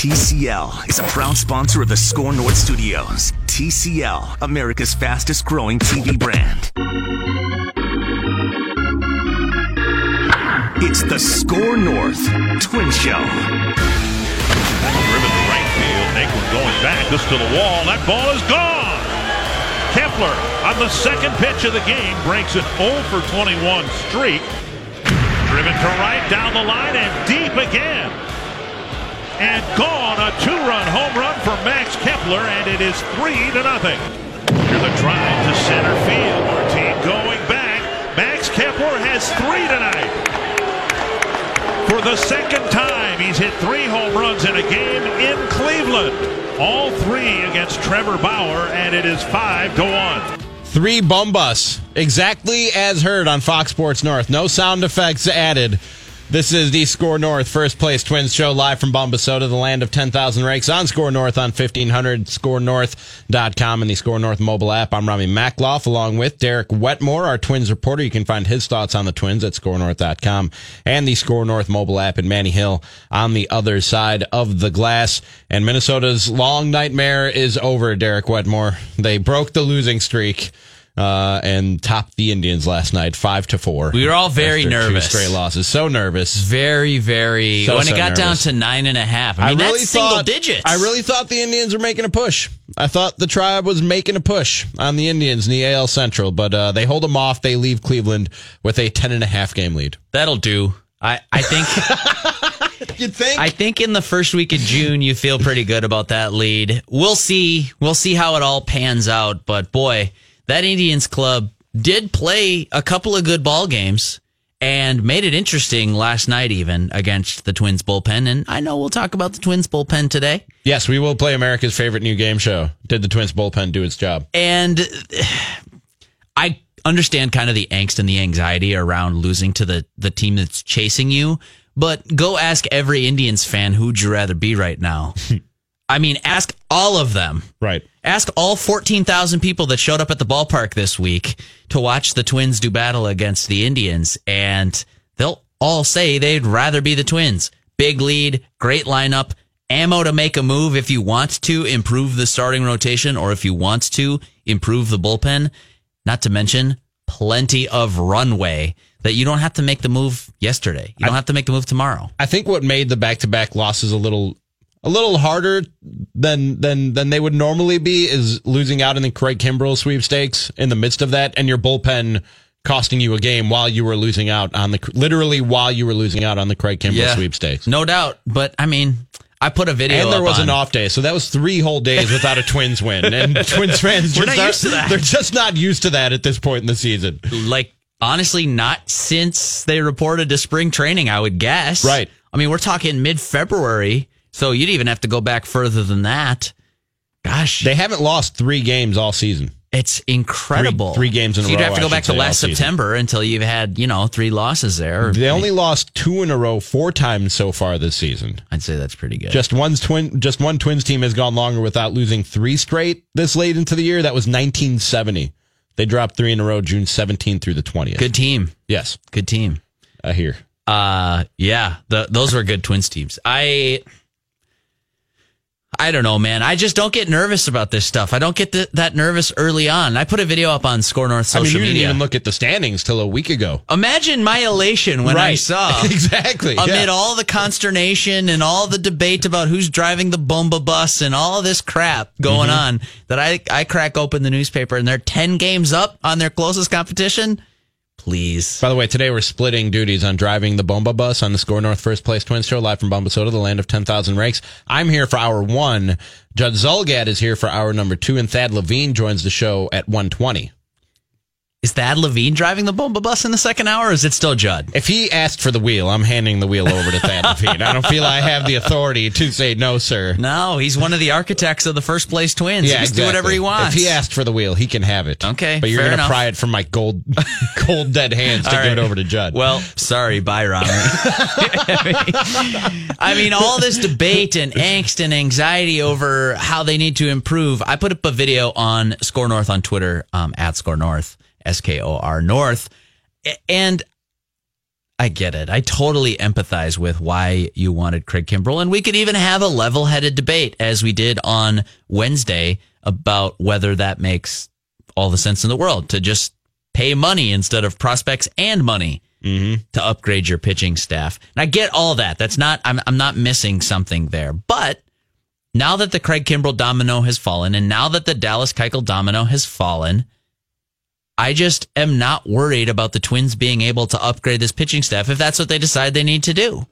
TCL is a proud sponsor of the SKOR North Studios. TCL, America's fastest growing TV brand. It's the SKOR North Twin Show. Driven to right field. Naquin going back. This to the wall. That ball is gone. Kepler on the second pitch of the game breaks an 0 for 21 streak. Driven to right down the line and deep again. And gone a two-run home run for Max Kepler, and it is three to nothing. Here's the drive to center field. Martin going back. Max Kepler has three tonight. For the second time, he's hit three home runs in a game in Cleveland. All three against Trevor Bauer, and it is five to one. Three Bombas, exactly as heard on Fox Sports North. No sound effects added. This is the SKOR North First Place Twins show live from Bombasota, the land of 10,000 rakes on SKOR North on 1500, skornorth.com, and the SKOR North mobile app. I'm Ramie Makloff along with Derek Wetmore, our Twins reporter. You can find his thoughts on the Twins at skornorth.com and the SKOR North mobile app in Manny Hill on the other side of the glass. And Minnesota's long nightmare is over, Derek Wetmore. They broke the losing streak uh, and topped the Indians last night, five to four. We were all very nervous. Two straight losses. So nervous. Very, very. So, when so it got down to nine and a half, I mean, that's single thought, digits. I really thought the Indians were making a push. I thought the tribe was making a push on the Indians in the AL Central, but uh, they hold them off. They leave Cleveland with a ten and a half game lead. That'll do. I, I think. You think? I think in the first week of June you feel pretty good about that lead. We'll see. We'll see how it all pans out. But boy, that Indians club did play a couple of good ball games and made it interesting last night even against the Twins bullpen. And I know we'll talk about the Twins bullpen today. yes, we will play America's favorite new game show. Did the Twins bullpen do its job? And I understand kind of the angst and the anxiety around losing to the, the team that's chasing you, but go ask every Indians fan who'd you rather be right now. I mean, ask all of them. Right. Ask all 14,000 people that showed up at the ballpark this week to watch the Twins do battle against the Indians, and they'll all say they'd rather be the Twins. Big lead, great lineup, ammo to make a move if you want to improve the starting rotation or if you want to improve the bullpen. Not to mention plenty of runway that you don't have to make the move yesterday. You don't have to make the move tomorrow. I think what made the back to back losses a little a little harder than than than they would normally be is losing out in the Craig Kimbrel sweepstakes in the midst of that, and your bullpen costing you a game while you were losing out on the literally while you were losing out on the Craig Kimbrel sweepstakes. No doubt. But I mean, I put a video And there was on- an off day, so that was three whole days without a Twins win. And Twins fans We're just not aren't- used to that. They're just not used to that at this point in the season. like honestly not since they reported to spring training i would guess Right. i mean we're talking mid-february so you'd even have to go back further than that gosh They haven't lost three games all season. it's incredible Three- three games in a so you'd have to I go back to last season. september until you've had you know three losses there They only lost two in a row four times so far this season. i'd say that's pretty good Just one twin, just one Twins team has gone longer without losing three straight this late into the year. That was 1970. They dropped three in a row, June 17th through the 20th. good team Yes, good team I hear. Uh yeah, the, those were good Twins teams. I I don't know, man. I just don't get nervous about this stuff. I don't get th- that nervous early on. I put a video up on SKOR North I mean, social you didn't media. even look at the standings till a week ago. Imagine my elation when I saw exactly amid yeah. all the consternation and all the debate about who's driving the bomba bus and all this crap going Mm-hmm. on that I I crack open the newspaper and they're 10 games up on their closest competition. Please. By the way, today we're splitting duties on driving the Bomba bus on the SKOR North First Place Twins Show live from Bombasota, the land of 10,000 rakes. I'm here for hour one. Judd Zulgad is here for hour number two, and Thad Levine joins the show at 120. Is Thad Levine driving the bomba bus in the second hour or is it still Judd? If he asked for the wheel, I'm handing the wheel over to Thad Levine. I don't feel I have the authority to say no, sir. No, he's one of the architects of the first place twins. he can do whatever he wants. If he asked for the wheel, he can have it. Okay, but you're gonna enough. pry it from my gold, cold dead hands to All give it over to Judd. Well, sorry, bye, Ramie. I mean, all this debate and angst and anxiety over how they need to improve. I put up a video on SKOR North on Twitter, um, at SKOR North, S K O R North. And I get it. I totally empathize with why you wanted Craig Kimbrel. And we could even have a level headed debate as we did on Wednesday about whether that makes all the sense in the world to just pay money instead of prospects and money mm-hmm. to upgrade your pitching staff. And I get all that. That's not, I'm, I'm not missing something there. But now that the Craig Kimbrel domino has fallen and now that the Dallas Keuchel domino has fallen, I just am not worried about the Twins being able to upgrade this pitching staff if that's what they decide they need to do.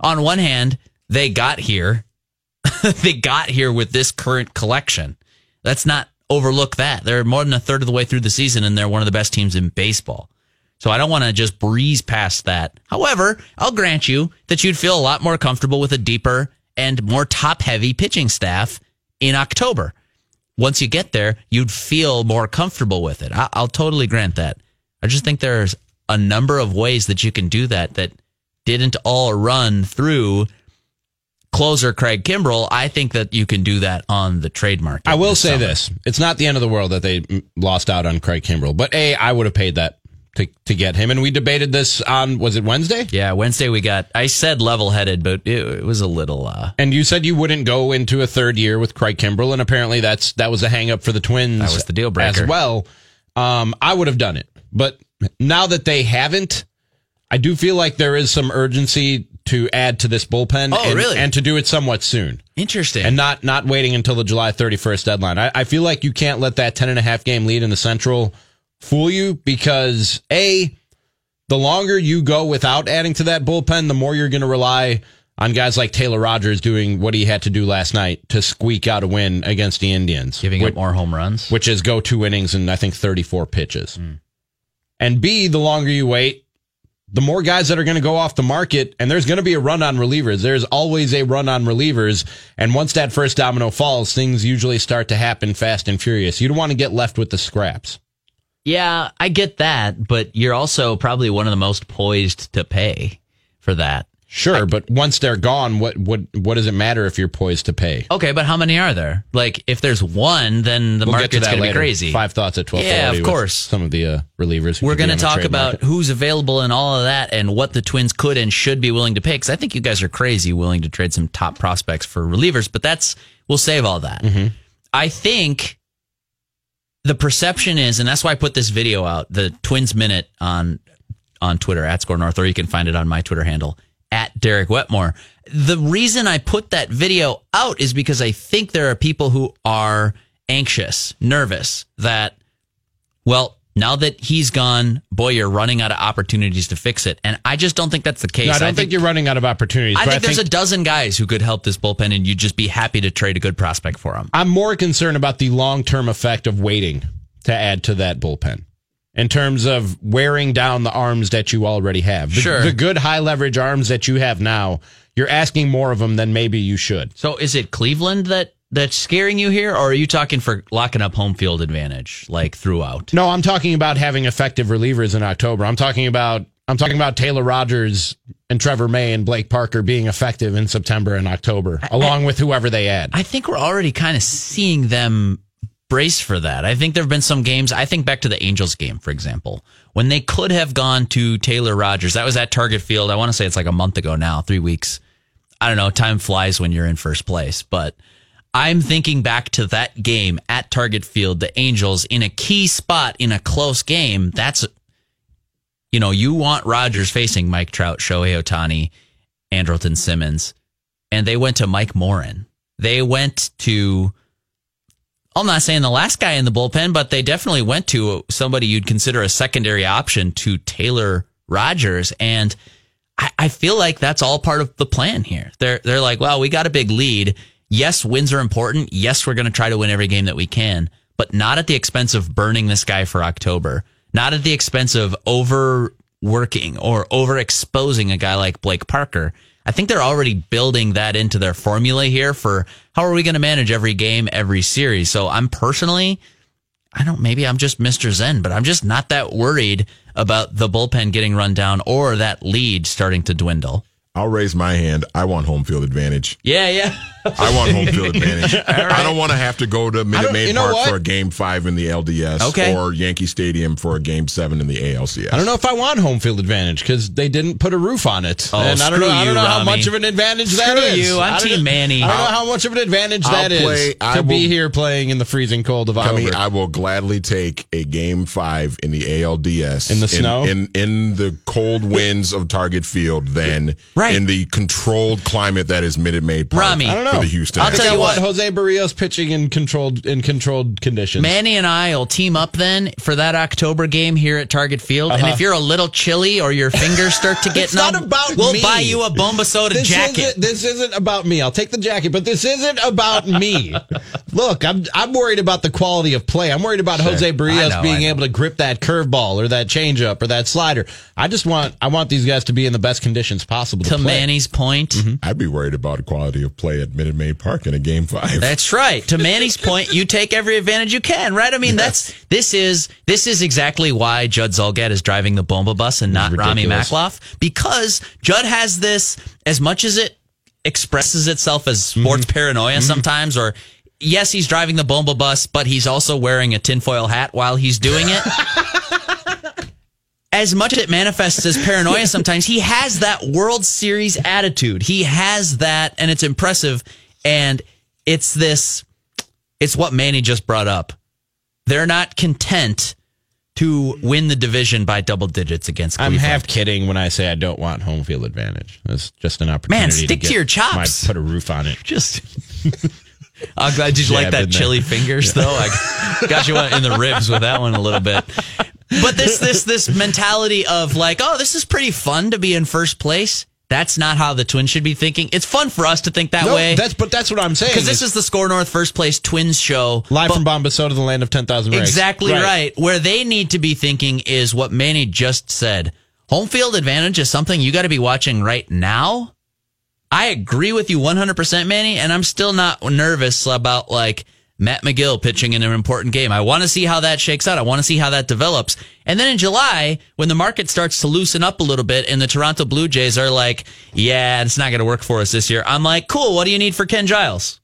On one hand, they got here. they got here with this current collection. Let's not overlook that. They're more than a third of the way through the season and they're one of the best teams in baseball. So I don't want to just breeze past that. However, I'll grant you that you'd feel a lot more comfortable with a deeper and more top heavy pitching staff in October once you get there, you'd feel more comfortable with it. I, will totally grant that. I just think there's a number of ways that you can do that that didn't all run through closer Craig Kimbrel. I think that you can do that on the trademark. I will this say summer. this: it's not the end of the world that they lost out on Craig Kimbrel, but a I would have paid that to to get him, and we debated this on was it Wednesday? Yeah, Wednesday we got. I said level headed, but it, it was a little. uh And you said you wouldn't go into a third year with Craig Kimbrel, and apparently that's that was a hang up for the Twins. That was the deal breaker. as well. Um, I would have done it, but now that they haven't, I do feel like there is some urgency to add to this bullpen. Oh, and, really? And to do it somewhat soon. Interesting. and not not waiting until the July 31st deadline. I, I feel like you can't let that 10 and a half game lead in the Central fool you because A, the longer you go without adding to that bullpen, the more you're going to rely on guys like Taylor Rogers doing what he had to do last night to squeak out a win against the Indians. Giving which, up more home runs. which is go two innings and I think 34 pitches. Hmm. And B, the longer you wait, the more guys that are going to go off the market, and there's going to be a run on relievers. There's always a run on relievers. And once that first domino falls, things usually start to happen fast and furious. You don't want to get left with the scraps. Yeah, I get that, but you're also probably one of the most poised to pay for that. Sure, but once they're gone, what what what does it matter if you're poised to pay? Okay, but how many are there? Like, if there's one, then the We'll market's going to be crazy. Five thoughts at twelve. Yeah, of course. Some of the uh, relievers. who We're going to talk about market. who's available and all of that and what the Twins could and should be willing to pay. Because I think you guys are crazy willing to trade some top prospects for relievers, but that's, we'll save all that. Mm-hmm. I think the perception is, and that's why I put this video out, the Twins Minute on on Twitter at SKOR North, or you can find it on my Twitter handle at Derek Wetmore. The reason I put that video out is because I think there are people who are anxious, nervous that, well, now that he's gone, boy, you're running out of opportunities to fix it. And I just don't think that's the case. No, I don't think, you're running out of opportunities. I think there's a dozen guys who could help this bullpen, and you'd just be happy to trade a good prospect for them. I'm more concerned about the long term effect of waiting to add to that bullpen in terms of wearing down the arms that you already have. The, Sure. The good high leverage arms that you have now, you're asking more of them than maybe you should. So is it Cleveland that that's scaring you here, or are you talking for locking up home field advantage like throughout? No, I'm talking about having effective relievers in October. I'm talking about I'm talking about Taylor Rogers and Trevor May and Blake Parker being effective in September and October, along with whoever they add. I think we're already kind of seeing them brace for that. I think there have been some games. I think back to the Angels game, for example, when they could have gone to Taylor Rogers. That was at Target Field. I want to say it's like a month ago now, three weeks. I don't know. Time flies when you're in first place, but I'm thinking back to that game at Target Field, the Angels in a key spot in a close game. That's, you know, you want Rogers facing Mike Trout, Shohei Ohtani, Andrelton Simmons, and they went to Mike Morin. They went to, I'm not saying the last guy in the bullpen, but they definitely went to somebody you'd consider a secondary option to Taylor Rogers. And I, I feel like that's all part of the plan here. They're they're like, well, we got a big lead. Yes, wins are important. Yes, we're going to try to win every game that we can, but not at the expense of burning this guy for October. Not at the expense of overworking or overexposing a guy like Blake Parker. I think they're already building that into their formula here for how are we going to manage every game, every series. So I'm personally, I don't, maybe I'm just Mr. Zen, but I'm just not that worried about the bullpen getting run down or that lead starting to dwindle. I'll raise my hand. I want home field advantage. Yeah, yeah. I want home field advantage. I don't want to have to go to Minute Maid you know Park what? for a game five in the LDS Okay. or Yankee Stadium for a game seven in the ALCS. I don't know if I want home field advantage because they didn't put a roof on it, Oh, and I don't know. screw I don't you, know how Ramie. much of an advantage that Screw is. you. I'm Team Manny. I don't know how much of an advantage I'll that is play- I to be here playing in the freezing cold of I mean, I will gladly take a game five in the ALDS In the snow? in in the cold winds of Target Field than Right. In the controlled climate that is Minute Maid Park Ramie. I don't know. for the Houston. I'll I tell you what. Jose Berrios pitching in controlled in controlled conditions. Manny and I will team up then for that October game here at Target Field. And if you're a little chilly or your fingers start to get Uh-huh. It's not about we'll me. buy you a Bomba Soda this jacket. Isn't, this isn't about me. I'll take the jacket, but this isn't about me. Look, I'm I'm worried about the quality of play. I'm worried about Jose Berrios know, being able to grip that curveball or that changeup or that slider. I just want I want these guys to be in the best conditions possible to, play. Manny's point, I'd be worried about the quality of play at Minute Maid Park in a game five. That's right. To Manny's point, you take every advantage you can, right? I mean, that's this is this is exactly why Judd Zulgad is driving the Bomba bus and not Ramie. Makloff because Judd has this as much as it expresses itself as sports Mm-hmm. paranoia sometimes, or yes, he's driving the Bomba bus, but he's also wearing a tinfoil hat while he's doing it. as much as it manifests as paranoia sometimes, he has that World Series attitude. He has that, and it's impressive. And it's this, it's what Manny just brought up. They're not content to win the division by double digits against I'm Cleveland. half kidding when I say I don't want home field advantage. It's just an opportunity. Man, stick to, to your chops. My, put a roof on it. just. I'm glad did you like that chili fingers though. I got you in the ribs with that one a little bit. But this this this mentality of like, oh, this is pretty fun to be in first place. That's not how the Twins should be thinking. It's fun for us to think that No, way that's but that's what I'm saying. because this is the SKOR North First Place Twins show. live But- from Bombasota, the land of ten thousand. Exactly right. Where they need to be thinking is what Manny just said. Home field advantage is something you got to be watching right now. I agree with you 100%, Manny, and I'm still not nervous about like Matt Magill pitching in an important game. I want to see how that shakes out. I want to see how that develops. And then in July, when the market starts to loosen up a little bit and the Toronto Blue Jays are like, yeah, it's not going to work for us this year. I'm like, cool. What do you need for Ken Giles?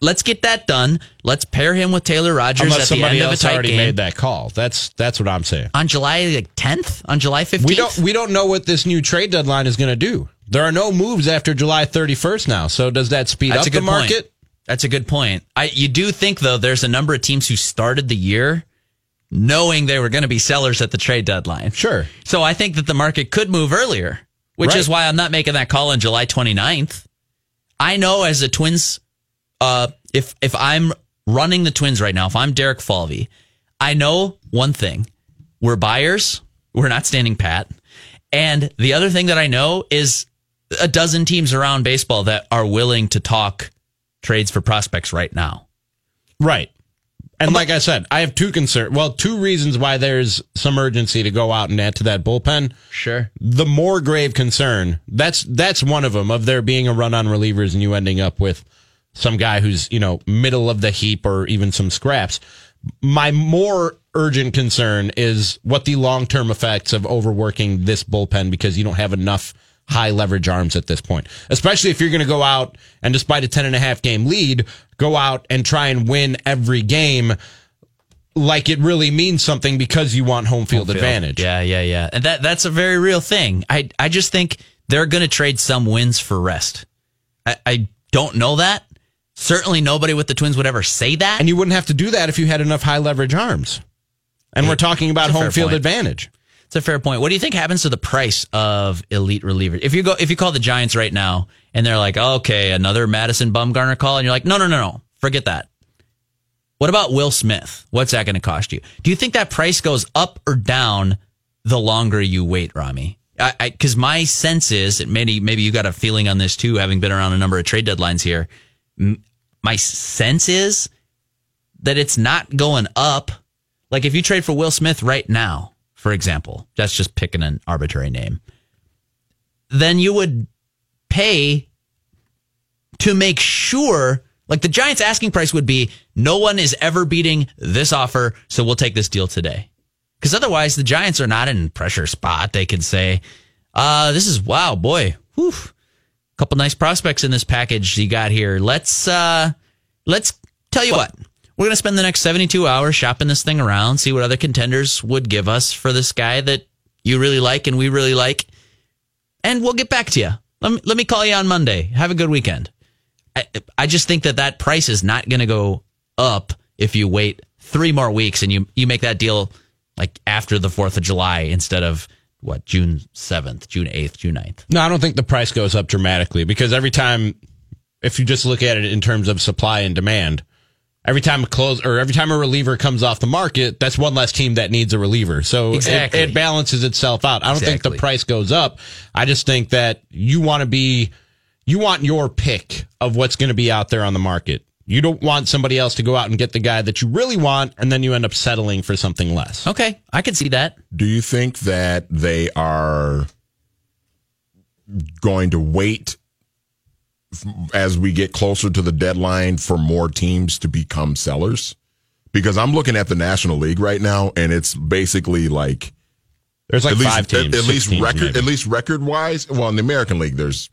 Let's get that done. Let's pair him with Taylor Rogers Unless at the somebody end of a else tight already game made that call. That's that's what I'm saying. on July like 10th, on July 15th. We don't we don't know what this new trade deadline is going to do. There are no moves after July 31st now. So does that speed That's up the market? point. That's a good point. I you do think though there's a number of teams who started the year knowing they were going to be sellers at the trade deadline. Sure. So I think that the market could move earlier, which Right. is why I'm not making that call on July 29th. I know as a Twins, uh, if if I'm running the Twins right now, if I'm Derek Falvey, I know one thing: we're buyers. We're not standing pat. And the other thing that I know is a dozen teams around baseball that are willing to talk trades for prospects right now. Right. And like I said, I have two concerns. Well, two reasons why there's some urgency to go out and add to that bullpen. Sure. The more grave concern, that's that's one of them of there being a run on relievers and you ending up with some guy who's, you know, middle of the heap or even some scraps. My more urgent concern is what the long-term effects of overworking this bullpen because you don't have enough high leverage arms at this point. Especially if you're going to go out and despite a 10 and a half game lead, go out and try and win every game like it really means something because you want home field, advantage. Yeah, yeah, yeah. And that that's a very real thing. I I just think they're going to trade some wins for rest. I, I don't know that. Certainly nobody with the Twins would ever say that. And you wouldn't have to do that if you had enough high leverage arms. And we're talking about home field point. advantage. It's a fair point. What do you think happens to the price of elite relievers? If you go, if you call the Giants right now and they're like, okay, another Madison Bumgarner call, and you're like, no, no, no, no, forget that. What about Will Smith? What's that going to cost you? Do you think that price goes up or down the longer you wait, Ramie? I, because my sense is, and maybe maybe you got a feeling on this too, having been around a number of trade deadlines here. My sense is that it's not going up. Like if you trade for Will Smith right now, for example, that's just picking an arbitrary name, then you would pay to make sure, like the Giants' asking price would be no one is ever beating this offer, so we'll take this deal today. Because otherwise, the Giants are not in pressure spot. They could say, uh, this is wow, boy, whew, couple nice prospects in this package you got here. Let's uh let's tell you what. We're gonna spend the next seventy two hours shopping this thing around, see what other contenders would give us for this guy that you really like and we really like, and we'll get back to you. Let me let me call you on Monday. Have a good weekend. I, I just think that that price is not going to go up if you wait three more weeks and you you make that deal like after the Fourth of July instead of what June seventh, June eighth, June 9th. No, I don't think the price goes up dramatically because every time, if you just look at it in terms of supply and demand, every time a close or every time a reliever comes off the market, that's one less team that needs a reliever. So Exactly. it, it balances itself out. I don't think the price goes up. I just think that you want to be, you want your pick of what's going to be out there on the market. You don't want somebody else to go out and get the guy that you really want, and then you end up settling for something less. Okay, I can see that. Do you think that they are going to wait f- as we get closer to the deadline for more teams to become sellers? Because I'm looking at the National League right now, and it's basically like There's like at least five teams, at, at least teams record maybe. at least record wise. Well, in the American League, there's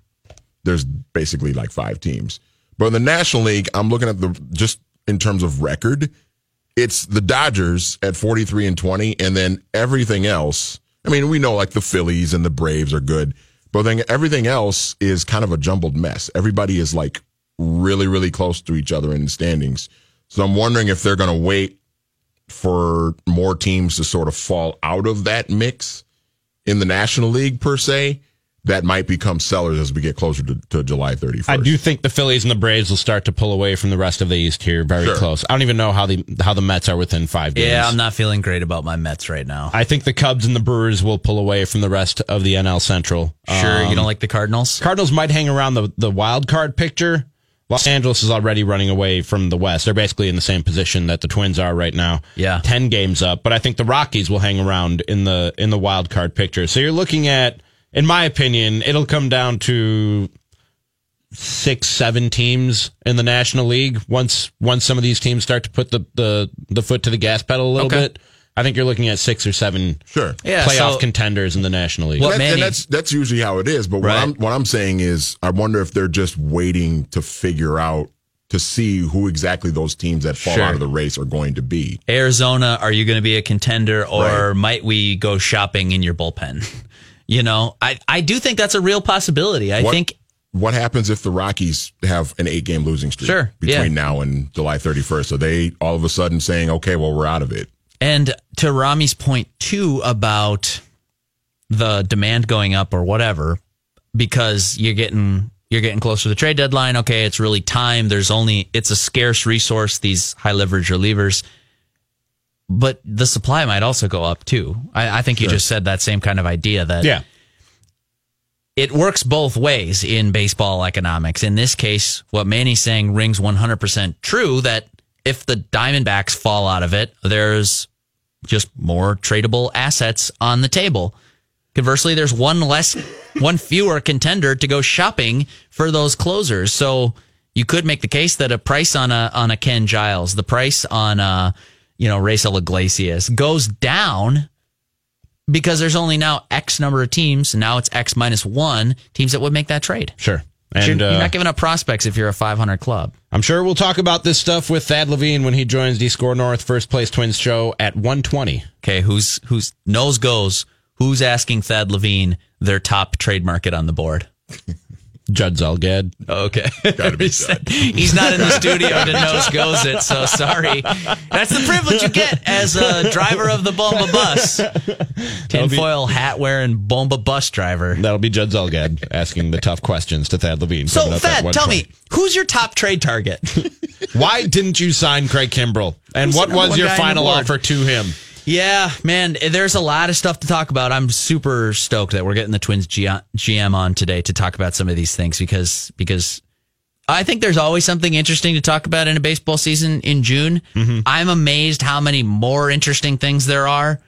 there's basically like five teams, but in the National League, I'm looking at the just in terms of record, it's the Dodgers at 43 and 20, and then everything else. I mean, we know like the Phillies and the Braves are good, but then everything else is kind of a jumbled mess. Everybody is like really, really close to each other in the standings. So I'm wondering if they're going to wait for more teams to sort of fall out of that mix in the National League per se. That might become sellers as we get closer to, to July 31st. I do think the Phillies and the Braves will start to pull away from the rest of the East here, very Sure. close. I don't even know how the how the Mets are within five games. Yeah, I'm not feeling great about my Mets right now. I think the Cubs and the Brewers will pull away from the rest of the NL Central. Sure, you Um, don't like the Cardinals? Cardinals might hang around the the wild card picture. Los Angeles is already running away from the West. They're basically in the same position that the Twins are right now. Yeah. ten games up. But I think the Rockies will hang around in the in the wild card picture. So you're looking at, in my opinion, it'll come down to six, seven teams in the National League. Once once some of these teams start to put the the, the foot to the gas pedal a little Okay. bit, I think you're looking at six or seven Sure. Yeah, playoff so- contenders in the National League. What And, that- and that's that's usually how it is. But what Right. I'm what I'm saying is, I wonder if they're just waiting to figure out to see who exactly those teams that fall Sure. out of the race are going to be. Arizona, are you going to be a contender or Right. might we go shopping in your bullpen? You know, I, I do think that's a real possibility. I What- think What happens if the Rockies have an eight game losing streak Sure, between yeah. now and July 31st? Are they all of a sudden saying, okay, well, we're out of it? And to Rami's point too about the demand going up or whatever, because you're getting you're getting closer to the trade deadline. Okay, it's really time. There's only it's a scarce resource. These high leverage relievers, but the supply might also go up too. I, I think you just said that same kind of idea that yeah. it works both ways in baseball economics. In this case, what Manny's saying rings 100% true that if the Diamondbacks fall out of it, there's just more tradable assets on the table. Conversely, there's one less, one fewer contender to go shopping for those closers. So you could make the case that a price on a on a Ken Giles, the price on a you know Raisel Iglesias goes down because there's only now X number of teams. Now it's X minus one teams that would make that trade. Sure. you're, And you're uh, not giving up prospects if you're a 500 club. I'm sure we'll talk about this stuff with Thad Levine when he joins the SKOR North First Place Twins show at 120. Okay, who's who's nose goes? Who's asking Thad Levine their top trade market on the board? Judd Zulgad. Okay. Gotta be He's he's not in the studio to nose goes it, so sorry. That's the privilege you get as a driver of the Bomba bus. Tinfoil hat wearing Bomba bus driver. That'll be Judd Zulgad asking the tough questions to Thad Levine. So, coming up at Thad, tell 120. me, who's your top trade target? Why didn't you sign Craig Kimbrel? And Who's what was your guy on the final offer to him? Yeah, man, there's a lot of stuff to talk about. I'm super stoked that we're getting the Twins GM on today to talk about some of these things because because I think there's always something interesting to talk about in a baseball season in June. Mm-hmm. I'm amazed how many more interesting things there are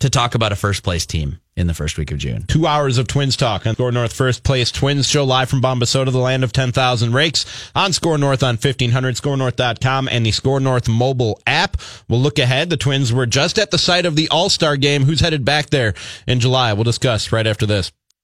to talk about a first place team in the first week of June. Two hours of Twins talk on SKOR North First Place Twins show live from Bombasota, the land of 10,000 rakes on SKOR North on 1500, skornorth.com, and the SKOR North mobile app. We'll look ahead. The Twins were just at the site of the All Star game. Who's headed back there in July? We'll discuss right after this.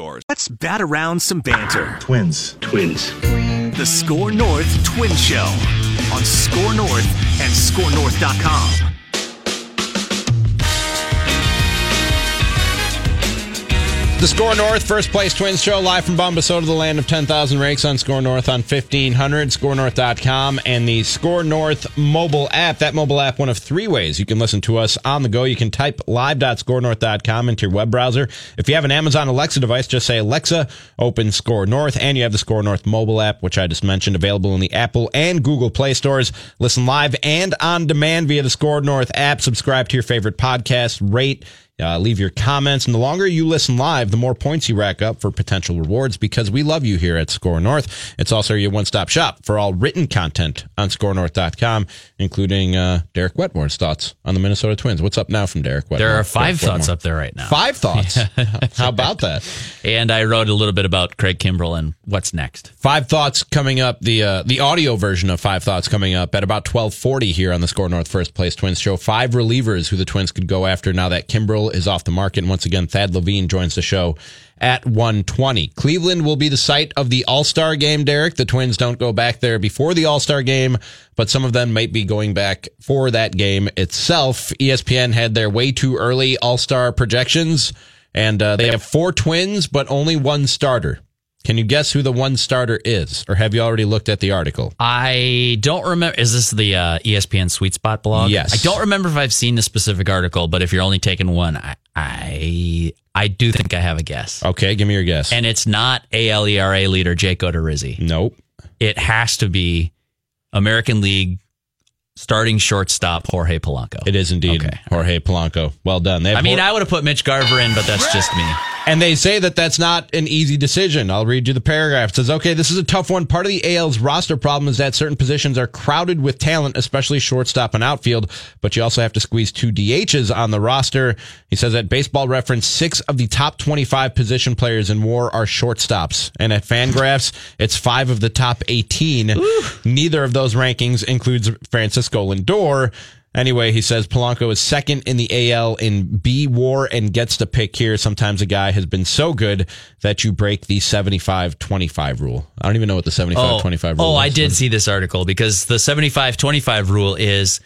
yours. Let's bat around some banter. Twins. Twins. The SKOR North Twin Show on SKOR North and SKORNorth.com. The SKOR North First Place Twins Show live from Bombasota, the land of 10,000 rakes on SKOR North on 1500, skornorth.com, and the SKOR North mobile app. That mobile app, one of three ways you can listen to us on the go. You can type live.skornorth.com into your web browser. If you have an Amazon Alexa device, just say Alexa, open SKOR North, and you have the SKOR North mobile app, which I just mentioned, available in the Apple and Google Play stores. Listen live and on demand via the SKOR North app. Subscribe to your favorite podcast, rate, uh, leave your comments. And the longer you listen live, the more points you rack up for potential rewards because we love you here at SKOR North. It's also your one stop shop for all written content on skornorth.com, including uh, Derek Wetmore's thoughts on the Minnesota Twins. What's up now from Derek Wetmore? There are five Derek thoughts Wetmore. up there right now. Five thoughts. How about that? And I wrote a little bit about Craig Kimbrel and what's next. Five thoughts coming up. The uh, the audio version of Five Thoughts coming up at about twelve forty here on the SKOR North First Place Twins show. Five relievers who the Twins could go after now that Kimbrel is off the market. And once again, Thad Levine joins the show at one twenty. Cleveland will be the site of the All Star game. Derek, the Twins don't go back there before the All Star game, but some of them might be going back for that game itself. ESPN had their way too early All Star projections, and uh, they have four Twins, but only one starter. Can you guess who the one starter is, or have you already looked at the article? I don't remember. Is this the uh, ESPN Sweet Spot blog? Yes. I don't remember if I've seen the specific article, but if you're only taking one, I I, I do think I have a guess. Okay, give me your guess. And it's not AL ERA leader Jake Odorizzi. nope. It has to be American League starting shortstop Jorge Polanco. It is indeed Okay. Jorge Polanco. Well done. I mean, I would have put Mitch Garver in, but that's just me. And they say that that's not an easy decision. I'll read you the paragraph. It says, okay, this is a tough one. Part of the AL's roster problem is that certain positions are crowded with talent, especially shortstop and outfield, but you also have to squeeze two DHs on the roster. He says at baseball reference, six of the top 25 position players in WAR are shortstops. And at Fangraphs, it's five of the top 18. Neither of those rankings includes Francisco Lindor. Anyway, he says Polanco is second in the AL in bWAR and gets the pick here. Sometimes a guy has been so good that you break the 75 25 rule. I don't even know what the 75 25 rule oh, is. I did see this article because the 75 25 rule is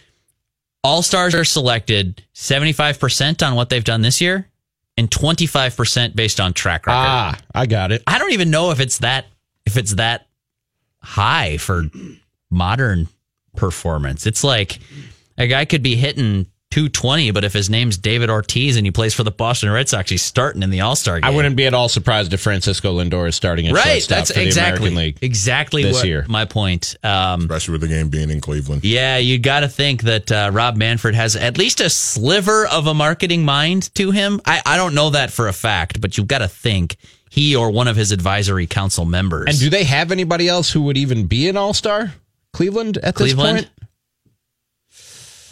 all stars are selected 75% on what they've done this year and 25% based on track record. Ah, I got it. I don't even know if it's that if it's that high for modern performance. It's like a guy could be hitting 220, but if his name's David Ortiz and he plays for the Boston Red Sox, he's starting in the All Star game. I wouldn't be at all surprised if Francisco Lindor is starting at right. shortstop That's for the exactly American League. exactly this what year. my point. Um, especially with the game being in Cleveland. yeah, you got to think that uh, Rob Manfred has at least a sliver of a marketing mind to him. I, I don't know that for a fact, but you've got to think he or one of his advisory council members. And do they have anybody else who would even be an all star? Cleveland at this point?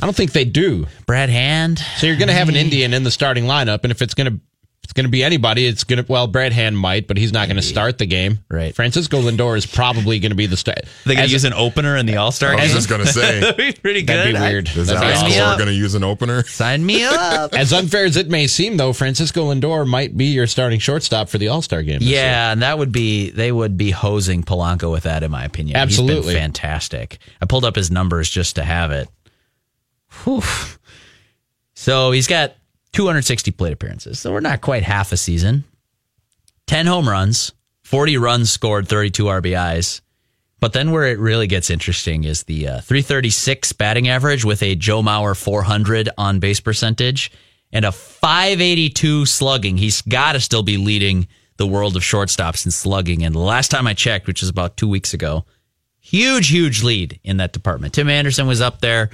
I don't think they do. Brad Hand? So you're going to have an Indian in the starting lineup, and if it's going to it's going to be anybody, it's going to well Brad Hand might, but he's not going to start the game. Right. Francisco Lindor is probably going to be the start. They going to use an opener in the All Star I was game? just gonna say, That'd be pretty good. That'd be weird. is That'd Alex Cora going to use an opener? Sign me up. As unfair as it may seem, though, Francisco Lindor might be your starting shortstop for the All Star game. this year. yeah, and that would be they would be hosing Polanco with that, in my opinion. He's Absolutely. been fantastic. I pulled up his numbers just to have it. Whew. So he's got 260 plate appearances. So we're not quite half a season. 10 home runs, 40 runs scored, 32 RBIs. But then where it really gets interesting is the uh, 336 batting average with a Joe Mauer 400 on base percentage and a 582 slugging. He's got to still be leading the world of shortstops in slugging. And the last time I checked, which was about two weeks ago, huge, huge lead in that department. Tim Anderson was up there.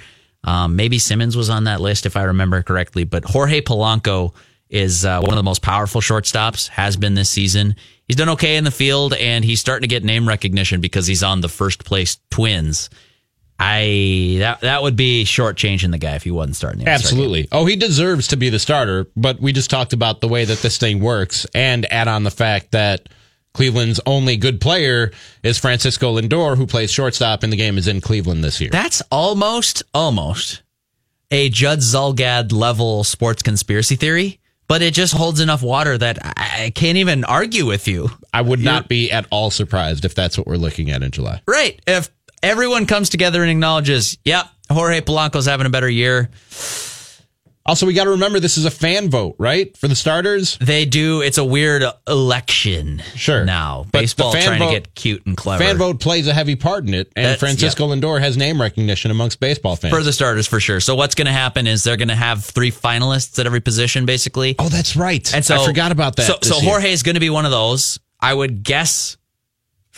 Um, maybe Simmons was on that list if I remember correctly, but Jorge Polanco is uh, one of the most powerful shortstops, has been this season. He's done okay in the field, and he's starting to get name recognition because he's on the first place Twins. I that that would be shortchanging the guy if he wasn't starting the. Absolutely. Oh, he deserves to be the starter, but we just talked about the way that this thing works and add on the fact that Cleveland's only good player is Francisco Lindor, who plays shortstop, and the game is in Cleveland this year. That's almost almost a Judd Zulgad level sports conspiracy theory, but it just holds enough water that I can't even argue with you. I would not be at all surprised if that's what we're looking at in July. Right. If everyone comes together and acknowledges, yep, Jorge Polanco's having a better year, Also, we got to remember this is a fan vote, right? For the starters. they do. It's a weird election. Sure. Now, But baseball trying vote- to get cute and clever. Fan vote plays a heavy part in it, and That's- Francisco Lindor has name recognition amongst baseball fans. for the starters for sure. So what's going to happen is they're going to have three finalists at every position, basically. oh, that's right. And so I forgot about that. So, so. Jorge is going to be one of those. I would guess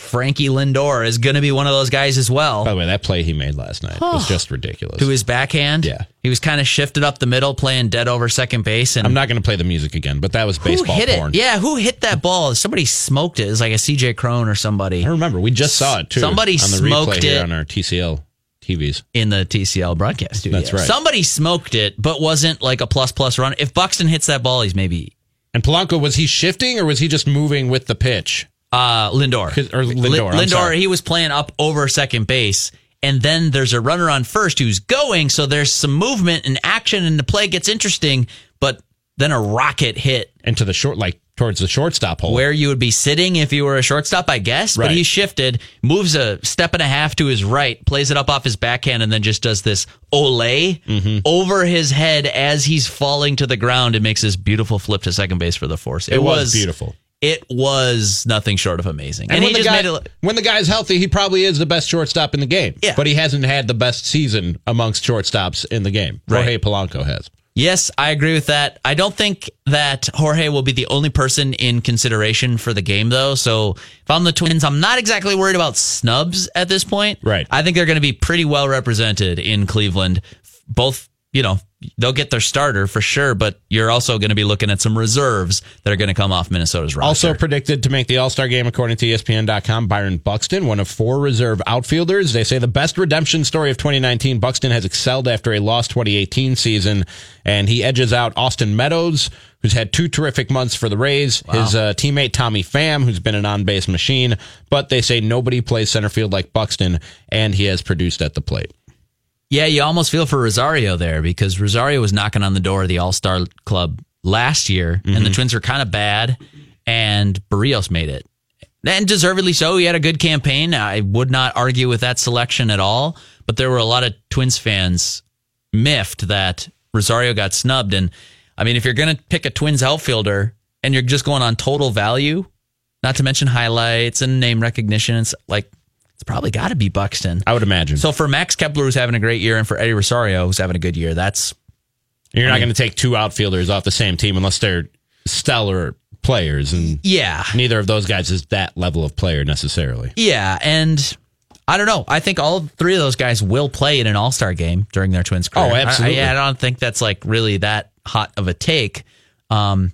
Frankie Lindor is going to be one of those guys as well. By the way, that play he made last night was just ridiculous. to his backhand, Yeah. he was kind of shifted up the middle, playing dead over second base, and I'm not going to play the music again, but that was who baseball hit porn. it? Yeah, who hit that ball? Somebody smoked it. It was like a CJ Cron or somebody I remember. We just saw it too. Somebody on the smoked replay here it. on our TCL TVs. in the TCL broadcast studio. That's right. Somebody smoked it, but wasn't like a plus plus run. If Buxton hits that ball, he's maybe And Polanco was he shifting or was he just moving with the pitch? Uh, Lindor. or Lindor, Li- I'm Lindor, he was playing up over second base. And then there's a runner on first who's going. So there's some movement and action, and the play gets interesting. But then a rocket hit Into the short, like towards the shortstop hole. where you would be sitting if you were a shortstop, I guess. But he shifted, moves a step and a half to his right, plays it up off his backhand, and then just does this ole Mm-hmm. over his head as he's falling to the ground and makes this beautiful flip to second base for the force. it was beautiful. It was nothing short of amazing. And, And, he when, the just guy, made it. look- when the guy's healthy, he probably is the best shortstop in the game. Yeah. But he hasn't had the best season amongst shortstops in the game. Right. Jorge Polanco has. Yes, I agree with that. I don't think that Jorge will be the only person in consideration for the game, though. So if I'm the Twins, I'm not exactly worried about snubs at this point. Right. I think they're going to be pretty well represented in Cleveland. Both, you know, they'll get their starter for sure, but you're also going to be looking at some reserves that are going to come off Minnesota's roster. Also predicted to make the All Star game, according to ESPN.com, Byron Buxton, one of four reserve outfielders. They say the best redemption story of 2019. Buxton has excelled after a lost 2018 season, and he edges out Austin Meadows, who's had two terrific months for the Rays, his uh, teammate Tommy Pham, who's been an on base machine. But they say nobody plays center field like Buxton, and he has produced at the plate. Yeah, you almost feel for Rosario there because Rosario was knocking on the door of the All Star Club last year, and the mm-hmm. Twins were kind of bad, and Berrios made it. And deservedly so. He had a good campaign. I would not argue with that selection at all, but there were a lot of Twins fans miffed that Rosario got snubbed. And I mean, if you're going to pick a Twins outfielder and you're just going on total value, not to mention highlights and name recognition, it's like, it's probably got to be Buxton. I would imagine. So for Max Kepler, who's having a great year, and for Eddie Rosario, who's having a good year, that's You're not going to take two outfielders off the same team unless they're stellar players, and yeah, neither of those guys is that level of player necessarily. yeah, and I don't know. I think all three of those guys will play in an All Star game during their Twins career. Oh, absolutely. I, I, I don't think that's like really that hot of a take. Um,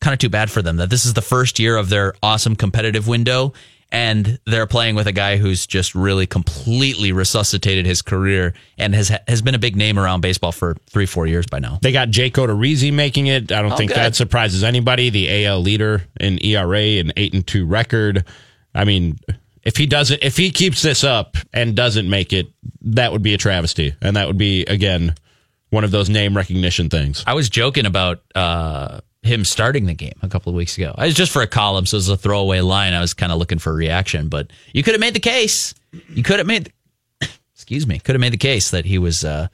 kind of too bad for them that this is the first year of their awesome competitive window. And they're playing with a guy who's just really completely resuscitated his career and has has been a big name around baseball for three, four years by now. They got Jake Odorizzi making it. I don't Oh, think good. that surprises anybody. The AL leader in ERA and eight and two record. I mean, if he doesn't, if he keeps this up and doesn't make it, that would be a travesty, and that would be again one of those name recognition things. I was joking about uh, him starting the game a couple of weeks ago. I was just for a column, so it was a throwaway line. I was kind of looking for a reaction, but you could have made the case. You could have made, excuse me, could have made the case that he was uh,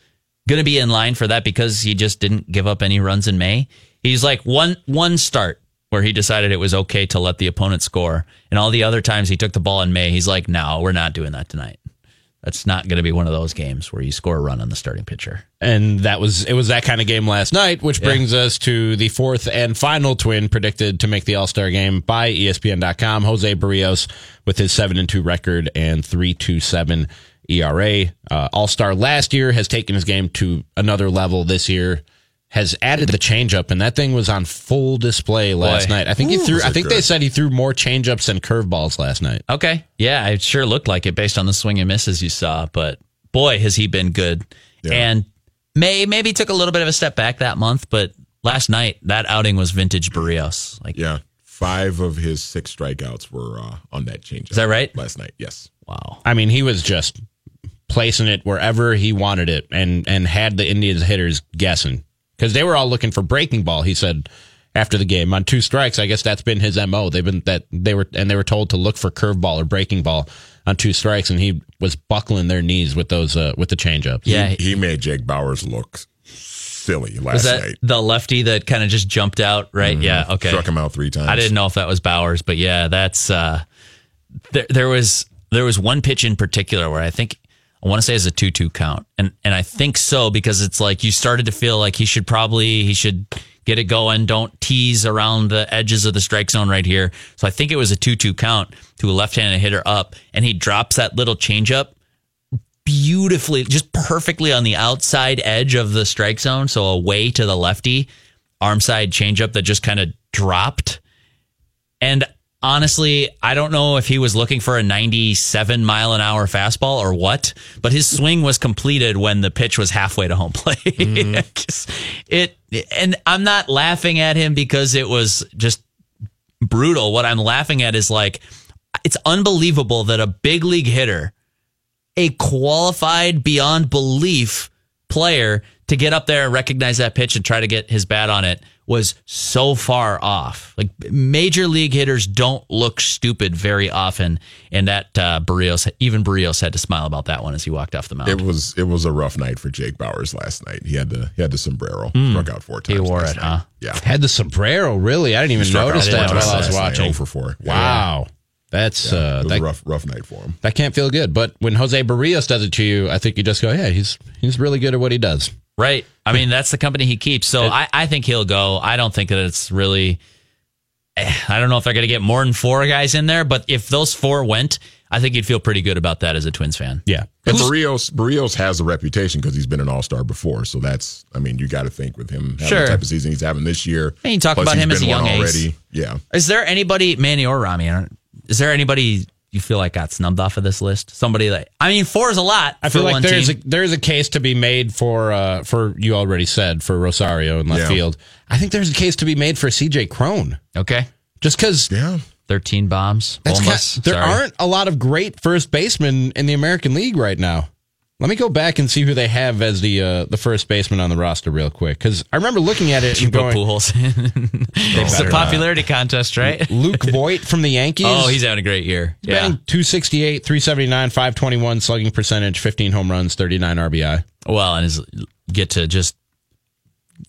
going to be in line for that because he just didn't give up any runs in May. He's like one one start where he decided it was okay to let the opponent score, and all the other times he took the ball in May, he's like, no, we're not doing that tonight. That's not going to be one of those games where you score a run on the starting pitcher. and that was it was that kind of game last night which brings us to the fourth and final twin predicted to make the all-star game by espn.com jose berrios with his 7 and 2 record and 327 era uh, all-star last year has taken his game to another level this year has added the changeup, and that thing was on full display last Boy. night. I think he threw. I it think they said he threw more changeups than curveballs last night. Okay. Yeah, it sure looked like it based on the swing and misses you saw, but boy, has he been good. And may maybe took a little bit of a step back that month, but last night that outing was vintage Berrios. Like Yeah. Five of his six strikeouts were uh, on that change. Is that right? Last night, yes. wow. I mean, he was just placing it wherever he wanted it, and and had the Indians hitters guessing because they were all looking for breaking ball. He said after the game on two strikes. I guess that's been his mo. They've been that they were and they were told to look for curveball or breaking ball on two strikes, and he was buckling their knees with those uh, with the changeup. Yeah. He, he made Jake Bauers look silly last was that night. the lefty that kind of just jumped out, right? Yeah, okay. Struck him out three times. I didn't know if that was Bauers, but yeah, that's uh there there was there was one pitch in particular where I think I want to say it's a two two count. And and I think so because it's like you started to feel like he should probably he should get it going. Don't tease around the edges of the strike zone right here. So I think it was a two two count to a left handed hitter up and he drops that little changeup beautifully, just perfectly on the outside edge of the strike zone. So away to the lefty, arm side changeup that just kind of dropped. And honestly, I don't know if he was looking for a 97 mile an hour fastball or what, but his swing was completed when the pitch was halfway to home plate. Mm-hmm. Just- it, and I'm not laughing at him because it was just brutal. What I'm laughing at is like, it's unbelievable that a big league hitter a qualified beyond belief player to get up there and recognize that pitch and try to get his bat on it was so far off. Like major league hitters don't look stupid very often, and that uh, Berrios, even Berrios, had to smile about that one as he walked off the mound. It was it was a rough night for Jake Bauers last night. He had the he had the sombrero struck out four times. Hmm. wore last it, night. huh? Yeah, Had the sombrero really? I didn't even notice that while I was last night, watching. 0 for four. Wow, that's Yeah, uh, it was that, a rough rough night for him. that can't feel good. But when Jose Berrios does it to you, I think you just go, yeah, he's he's really good at what he does. Right. I mean, that's the company he keeps. So I, I think he'll go. I don't think that it's really. eh, I don't know if they're going to get more than four guys in there, but if those four went, I think you'd feel pretty good about that as a Twins fan. Yeah, But Berrios Berrios has a reputation because he's been an All Star before. So that's I mean you got to think with him having Sure. the type of season he's having this year. And you talk about him as a young one ace. already. Yeah, Is there anybody, Manny or Ramie? I don't- Is there anybody you feel like got snubbed off of this list? Somebody that I mean, four is a lot. I for feel like one there's team. a there's a case to be made for uh for you already said for Rosario in left Yeah. field. I think there's a case to be made for CJ Cron. okay. Just because yeah. Thirteen bombs. That's Bombas. there Sorry. aren't a lot of great first basemen in the American League right now. Let me go back and see who they have as the uh, the first baseman on the roster real quick because I remember looking at it You and put going, Pujols in. it's a popularity contest, right? Luke Voit from the Yankees. Oh, he's having a great year. He's Yeah. 268, 379, 521 slugging percentage, 15 home runs, 39 RBI. Well, and his get to just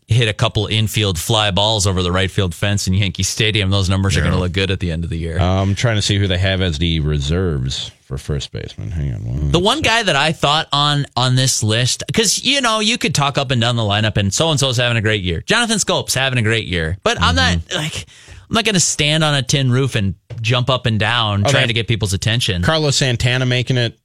hit a couple infield fly balls over the right field fence in Yankee Stadium. Those numbers are going to look good at the end of the year. I'm trying to see who they have as the reserves for first baseman. Hang on one. The one guy that I thought on on this list, because you know you could talk up and down the lineup, and so and so's having a great year. Jonathan Schoop's having a great year, but I'm not mm-hmm. like I'm not going to stand on a tin roof and jump up and down trying to get people's attention. Carlos Santana making it.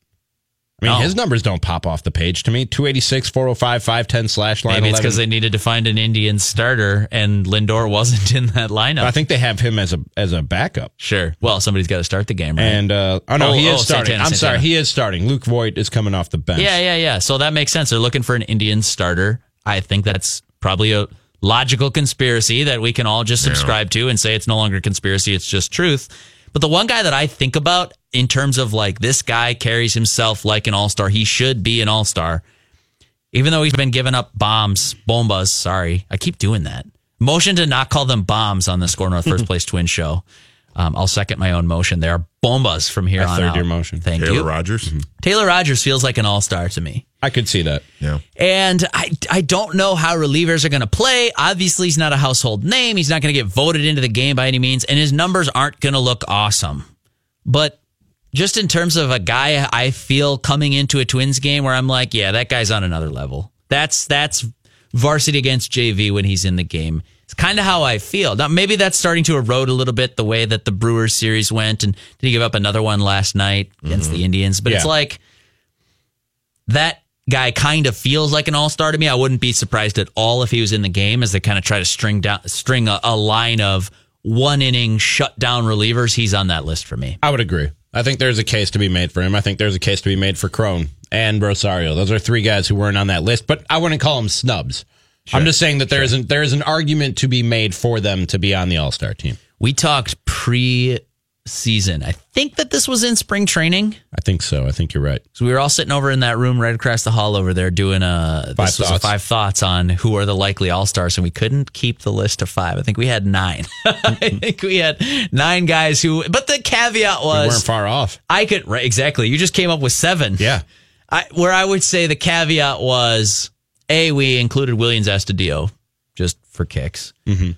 I mean, No. his numbers don't pop off the page to me. 286, 405, 510 slash line Maybe it's because they needed to find an Indian starter, and Lindor wasn't in that lineup. I think they have him as a as a backup. sure. Well, somebody's got to start the game, right? And uh, oh no, Oh, he is oh, starting. Santana, I'm sorry, he is starting. Luke Voit is coming off the bench. Yeah, yeah, yeah. So that makes sense. They're looking for an Indian starter. I think that's probably a logical conspiracy that we can all just subscribe to and say it's no longer conspiracy, it's just truth. But the one guy that I think about in terms of like this guy carries himself like an all-star, he should be an all-star. Even though he's been giving up bombs, bombas, sorry. I keep doing that. Motion to not call them bombs on the SKOR North First Place Twin Show. Um, I'll second my own motion. They are bombas from here I on third out. your motion. Thank Taylor you. Taylor Rogers. Taylor Rogers feels like an all-star to me. I could see that. Yeah. And I, I don't know how relievers are going to play. Obviously, he's not a household name. He's not going to get voted into the game by any means, and his numbers aren't going to look awesome. But just in terms of a guy I feel coming into a Twins game where I'm like, yeah, that guy's on another level. That's that's varsity against JV when he's in the game. It's kind of how I feel. Now, maybe that's starting to erode a little bit the way that the Brewers series went, and did he give up another one last night against the mm-hmm. Indians? But it's like that guy kind of feels like an all star to me. I wouldn't be surprised at all if he was in the game as they kind of try to string down, string a, a line of one inning shutdown relievers. He's on that list for me. I would agree. I think there's a case to be made for him. I think there's a case to be made for Cron and Rosario. Those are three guys who weren't on that list, but I wouldn't call them snubs. I'm just saying that there's an there's an argument to be made for them to be on the All Star team. We talked pre season. I think that this was in spring training. I think so. I think you're right. So we were all sitting over in that room right across the hall over there doing a Five this was a thoughts. five thoughts on who are the likely all stars, and we couldn't keep the list to five. I think we had nine. I think we had nine guys who. But the caveat We was weren't far off. I could right exactly. You just came up with seven. Yeah. I, where I would say the caveat was a we included Willians Astudillo just for kicks, Mm-hmm.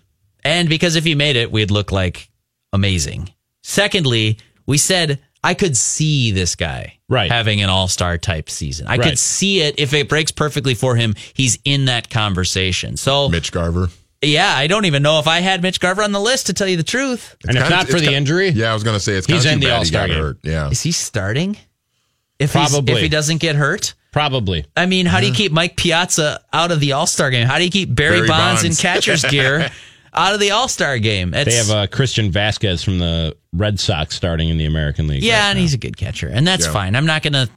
and because if he made it, we'd look like amazing. Secondly, we said I could see this guy Right. having an all star type season. I Right. could see it if it breaks perfectly for him. He's in that conversation. So Mitch Garver. yeah, I don't even know if I had Mitch Garver on the list to tell you the truth. And if kinda- not for the ki- injury, Yeah, I was going to say it's He's kind in of the bad he All-Star game. hurt. Yeah. Is he starting? If Probably. if he doesn't get hurt. probably. I mean, how do you keep Mike Piazza out of the All Star game? How do you keep Barry, Barry Bonds, in catcher's gear out of the All Star game? It's, They have uh, Christian Vazquez from the Red Sox starting in the American League. yeah, right and now. he's a good catcher, and that's Yeah. fine. I'm not gonna.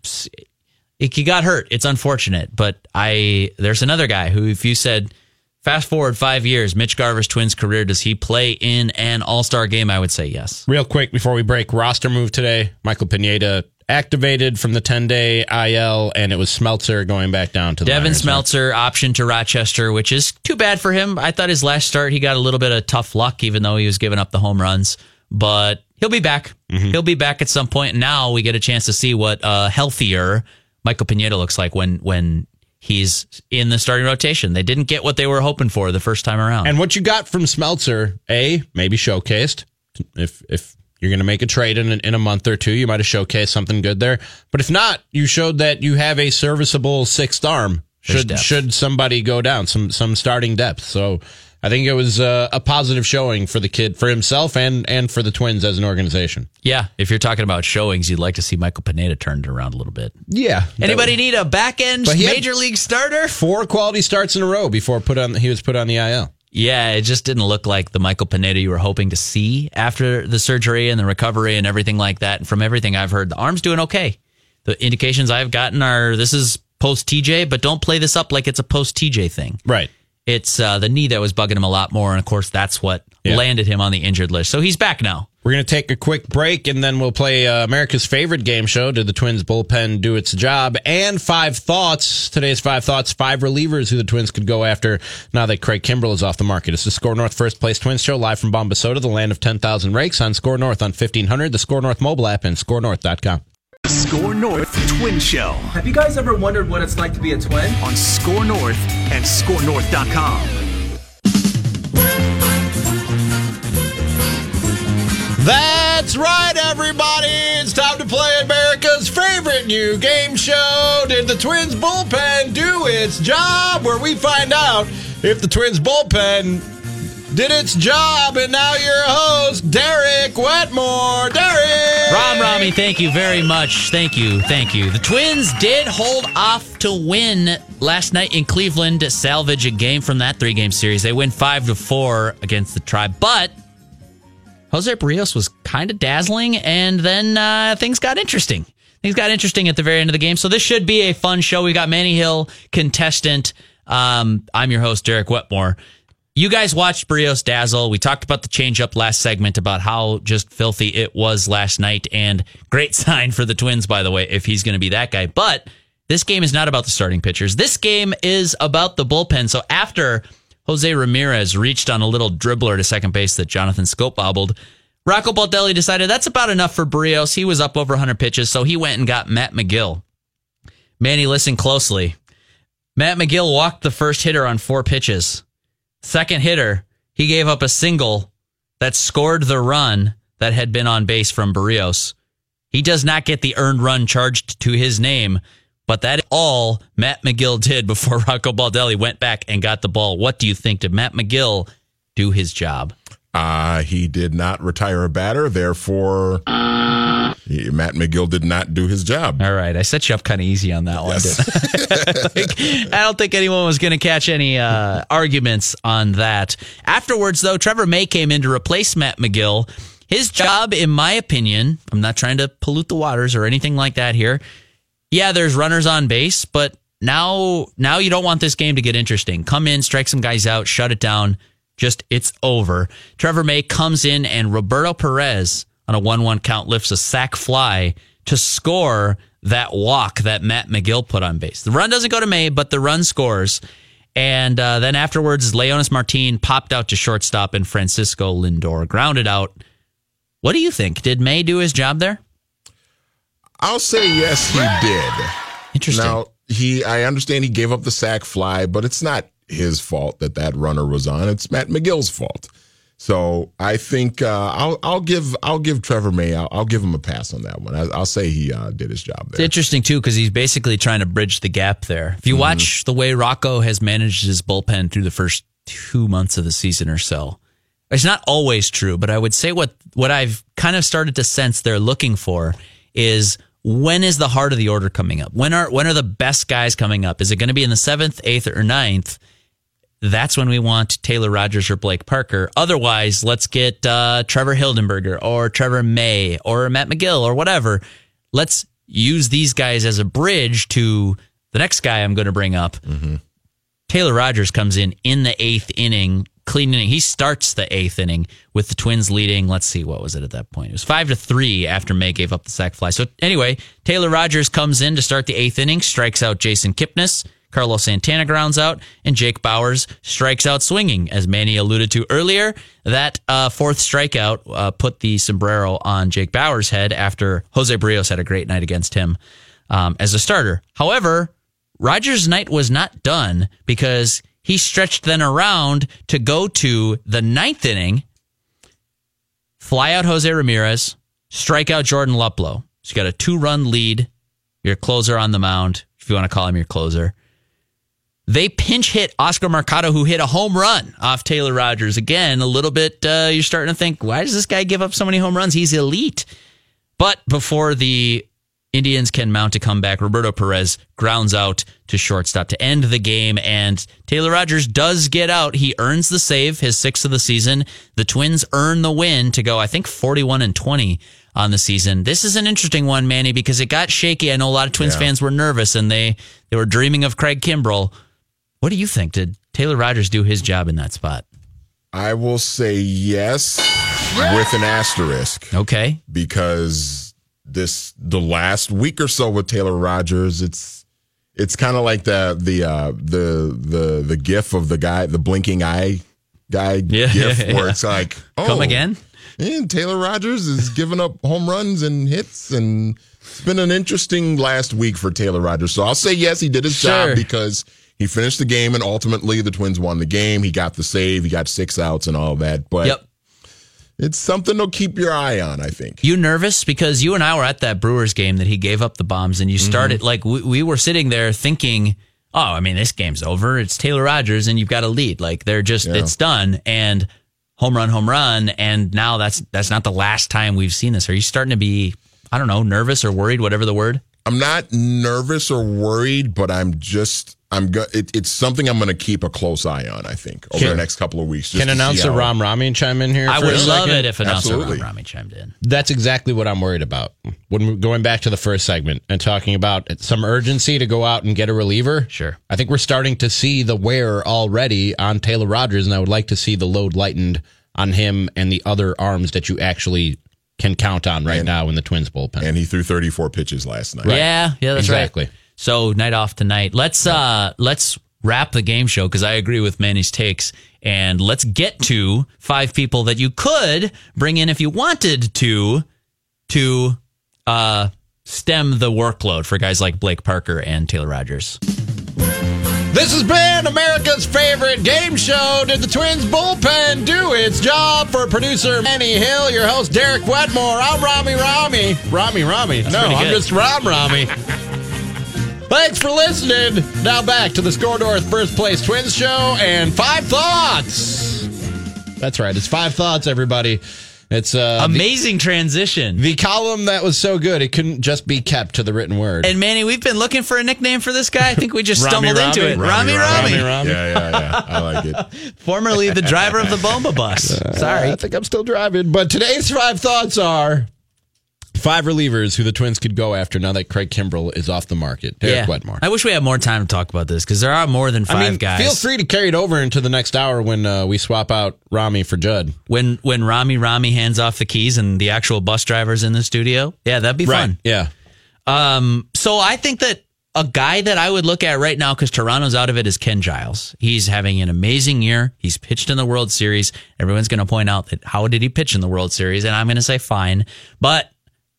He got hurt. It's unfortunate, but I there's another guy who, if you said. Fast forward five years, Mitch Garver's Twins career. Does he play in an All Star game? I would say yes. Real quick before we break, roster move today. Michael Pineda activated from the 10 day IL, and it was Smeltzer going back down to the Devin. Smeltzer option to Rochester, which is too bad for him. I thought his last start he got a little bit of tough luck, even though he was giving up the home runs. But he'll be back. He'll be back at some point. Now we get a chance to see what uh, healthier Michael Pineda looks like when when he's in the starting rotation. They didn't get what they were hoping for the first time around. And what you got from Smeltzer, A, maybe showcased. If if you're going to make a trade in, in a month or two, you might have showcased something good there. But if not, you showed that you have a serviceable sixth arm. Should should somebody go down, some some starting depth. So I think it was uh, a positive showing for the kid, for himself, and and for the Twins as an organization. yeah, if you're talking about showings, you'd like to see Michael Pineda turned around a little bit. Yeah. Anybody need a back end But he had- major league starter? four quality starts in a row before put on he was put on the IL. Yeah, it just didn't look like the Michael Pineda you were hoping to see after the surgery and the recovery and everything like that. And from everything I've heard, the arm's doing okay. The indications I've gotten are this is post TJ, but don't play this up like it's a post TJ thing. Right. It's uh, the knee that was bugging him a lot more, and of course that's what Yeah. landed him on the injured list. So he's back now. We're going to take a quick break and then we'll play uh, America's favorite game show. Did the Twins bullpen do its job? And five thoughts. Today's five thoughts, five relievers who the Twins could go after now that Craig Kimbrel is off the market. It's the SKOR North First Place Twins show live from Bombasota, the land of 10,000 rakes on SKOR North on 1500, the SKOR North mobile app, and skornorth.com. The SKOR North Twin Show Have you guys ever wondered what it's like to be a twin? on SKOR North and SKORNorth.com. That's right, everybody. It's time to play America's favorite new game show. Did the Twins bullpen do its job? Where we find out if the Twins bullpen did its job. And now your host, Derek Wetmore. Derek! Ram Ramie, thank you very much. Thank you. Thank you. The Twins did hold off to win last night in Cleveland to salvage a game from that three game series. They win 5 to 4 against the Tribe, but Jose Berrios was kind of dazzling, and then uh, things got interesting. Things got interesting at the very end of the game. So this should be a fun show. We got Manny Hill, contestant. Um, I'm your host, Derek Wetmore. You guys watched Berrios dazzle. We talked about the changeup last segment about how just filthy it was last night, and great sign for the Twins, by the way, if he's going to be that guy. But this game is not about the starting pitchers. This game is about the bullpen. So after Jose Ramirez reached on a little dribbler to second base that Jonathan Schoop bobbled. Rocco Baldelli decided that's about enough for Berrios. He was up over 100 pitches, so he went and got Matt Magill. Manny, listen closely. Matt Magill walked the first hitter on four pitches. Second hitter, he gave up a single that scored the run that had been on base from Berrios. He does not get the earned run charged to his name, but that is all Matt Magill did before Rocco Baldelli went back and got the ball. What do you think? Did Matt Magill do his job? Uh, he did not retire a batter, therefore He- Matt Magill did not do his job. All right, I set you up kind of easy on that one. I? Like, I don't think anyone was going to catch any uh, arguments on that. Afterwards, though, Trevor May came in to replace Matt Magill. His job, in my opinion, I'm not trying to pollute the waters or anything like that here. Yeah, there's runners on base, but now now you don't want this game to get interesting. Come in, strike some guys out, shut it down. Just it's over. Trevor May comes in and Roberto Perez on a 1-1 count lifts a sac fly to score that walk that Matt Magill put on base. The run doesn't go to May, but the run scores. And uh, then afterwards, Leonys Martin popped out to shortstop and Francisco Lindor grounded out. What do you think? Did May do his job there? I'll say yes, he did. Interesting. Now he, I understand he gave up the sack fly, but it's not his fault that that runner was on. It's Matt Magill's fault. So I think uh, I'll I'll give I'll give Trevor May I'll, I'll give him a pass on that one. I, I'll say he uh, did his job There. It's interesting too because he's basically trying to bridge the gap there. If you watch the way Rocco has managed his bullpen through the first two months of the season or so, it's not always true, but I would say what what I've kind of started to sense they're looking for is when is the heart of the order coming up? When are when are the best guys coming up? Is it going to be in the seventh, eighth, or ninth? That's when we want Taylor Rogers or Blake Parker. Otherwise, let's get uh, Trevor Hildenberger or Trevor May or Matt Magill or whatever. Let's use these guys as a bridge to the next guy I'm going to bring up. Taylor Rogers comes in in the eighth inning, clean inning. He starts the eighth inning with the Twins leading. Let's see, what was it at that point? It was five to three after May gave up the sac fly. So anyway, Taylor Rogers comes in to start the eighth inning, strikes out Jason Kipnis. Carlos Santana grounds out, and Jake Bauers strikes out swinging. As Manny alluded to earlier, that uh, fourth strikeout uh, put the sombrero on Jake Bauers' head after Jose Berrios had a great night against him um, as a starter. However, Rogers' night was not done because he stretched then around to go to the ninth inning, fly out Jose Ramirez, strike out Jordan Luplow. So you got a two run lead, your closer on the mound, if you want to call him your closer. They pinch hit Oscar Mercado, who hit a home run off Taylor Rogers. Again, a little bit, uh, you're starting to think, why does this guy give up so many home runs? He's elite. But before the Indians can mount a comeback, Roberto Perez grounds out to shortstop to end the game, and Taylor Rogers does get out. He earns the save, his sixth of the season. The Twins earn the win to go, I think, 41 and 20 on the season. This is an interesting one, Manny, because it got shaky. I know a lot of Twins Yeah. fans were nervous and they, they were dreaming of Craig Kimbrel. What do you think? Did Taylor Rogers do his job in that spot? I will say yes with an asterisk Okay. because this the last week or so with Taylor Rogers, it's it's kind of like the the uh, the the the gif of the guy, the blinking eye guy Yeah, gif, yeah, where yeah. it's like, oh, Come again? And Taylor Rogers is giving up home runs and hits, and it's been an interesting last week for Taylor Rogers. So I'll say yes, he did his Sure. job because he finished the game, and ultimately the Twins won the game. He got the save, he got six outs, and all that. But Yep. it's something to keep your eye on. I think. You nervous because you and I were at that Brewers game that he gave up the bombs, and you mm-hmm. started like we, we were sitting there thinking, "Oh, I mean, this game's over. It's Taylor Rogers, and you've got a lead. Like they're just Yeah. it's done." And home run, home run, and now that's that's not the last time we've seen this. Are you starting to be, I don't know, nervous or worried, whatever the word? I'm not nervous or worried, but I'm just I'm go- it, it's something I'm going to keep a close eye on. I think over Can- the next couple of weeks. just Can announcer how- Ram Ramie chime in here? I for a would love second? it if announcer Ron Absolutely. Ramie chimed in. That's exactly what I'm worried about. When we're going back to the first segment and talking about some urgency to go out and get a reliever. Sure. I think we're starting to see the wear already on Taylor Rogers, and I would like to see the load lightened on him and the other arms that you actually can count on right now in the Twins bullpen. And he threw 34 pitches last night. Yeah, yeah, that's Exactly. right. So night off tonight. Let's uh let's wrap the game show because I agree with Manny's takes. And let's get to five people that you could bring in if you wanted to to uh stem the workload for guys like Blake Parker and Taylor Rogers. This has been America's favorite game show. Did the Twins bullpen do its job for producer Manny Hill, your host Derek Wetmore? I'm Ramie Ramie. Ramie Ramie. no, I'm just Ram Ramie. Thanks for listening. Now back to the SKOR North First Place Twins show and five thoughts. That's right. It's five thoughts, everybody. It's uh, Amazing transition. The, the column that was so good, it couldn't just be kept to the written word. and Manny, we've been looking for a nickname for this guy. I think we just Ramie stumbled into Ramie? it. Ramie, Ramie Ramie. Ramie, Ramie. Yeah, yeah, yeah. I like it. formerly the driver of the Bomba bus. Sorry. I think I'm still driving. But today's five thoughts are five relievers who the Twins could go after now that Craig Kimbrel is off the market. Derek Wetmore. I wish we had more time to talk about this because there are more than five I mean, guys. feel free to carry it over into the next hour when uh, we swap out Ramie for Judd. when when Ramie Ramie hands off the keys and the actual bus driver's in the studio. Yeah, that'd be fun. Yeah. Um, so I think that a guy that I would look at right now because Toronto's out of it is Ken Giles. He's having an amazing year. He's pitched in the World Series. Everyone's going to point out that how did he pitch in the World Series? And I'm going to say fine, but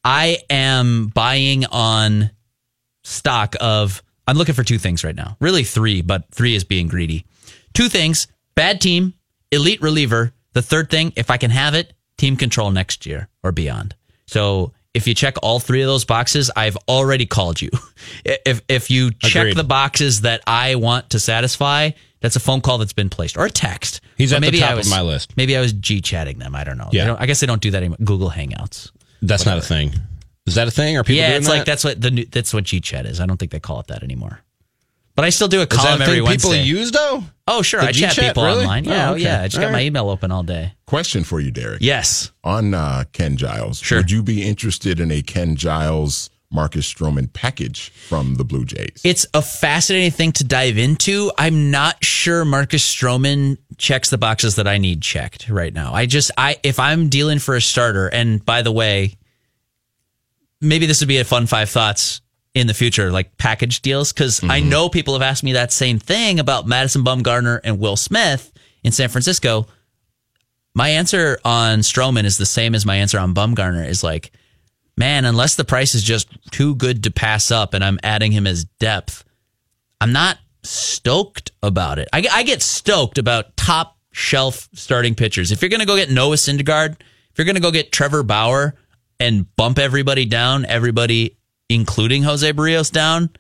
I am buying on stock of. I'm looking for two things right now. Really three, but three is being greedy. Two things: bad team, elite reliever. The third thing, if I can have it, team control next year or beyond. So if you check all three of those boxes, I've already called you. If if you check Agreed. the boxes that I want to satisfy, that's a phone call that's been placed or a text. He's Or at the top I of was- my list. Maybe I was G chatting them. I don't know. Yeah. don't- I guess they don't do that anymore. Google Hangouts. That's not a thing. Is that a thing? Are people yeah, doing it's that? like that's what the new, that's what G chat is. I don't think they call it that anymore. But I still do a Is column that a every thing people Wednesday. use though? oh, sure. The I chat G-chat, people really? online. Yeah, Oh, oh, okay. yeah. I just got All my email open all day. Question for you, Derek. Yes. On uh, Ken Giles, Sure. would you be interested in a Ken Giles Marcus Stroman package from the Blue Jays? It's a fascinating thing to dive into. I'm not sure Marcus Stroman checks the boxes that I need checked right now. I just I if I'm dealing for a starter, and by the way, maybe this would be a fun five thoughts in the future, like package deals, because I mm-hmm. know people have asked me that same thing about Madison Bumgarner and Will Smith in San Francisco. My answer on Stroman is the same as my answer on Bumgarner is like, man, unless the price is just too good to pass up and I'm adding him as depth, I'm not stoked about it. I, I get stoked about top shelf starting pitchers. If you're going to go get Noah Syndergaard, if you're going to go get Trevor Bauer and bump everybody down, everybody, including Jose Berrios, down,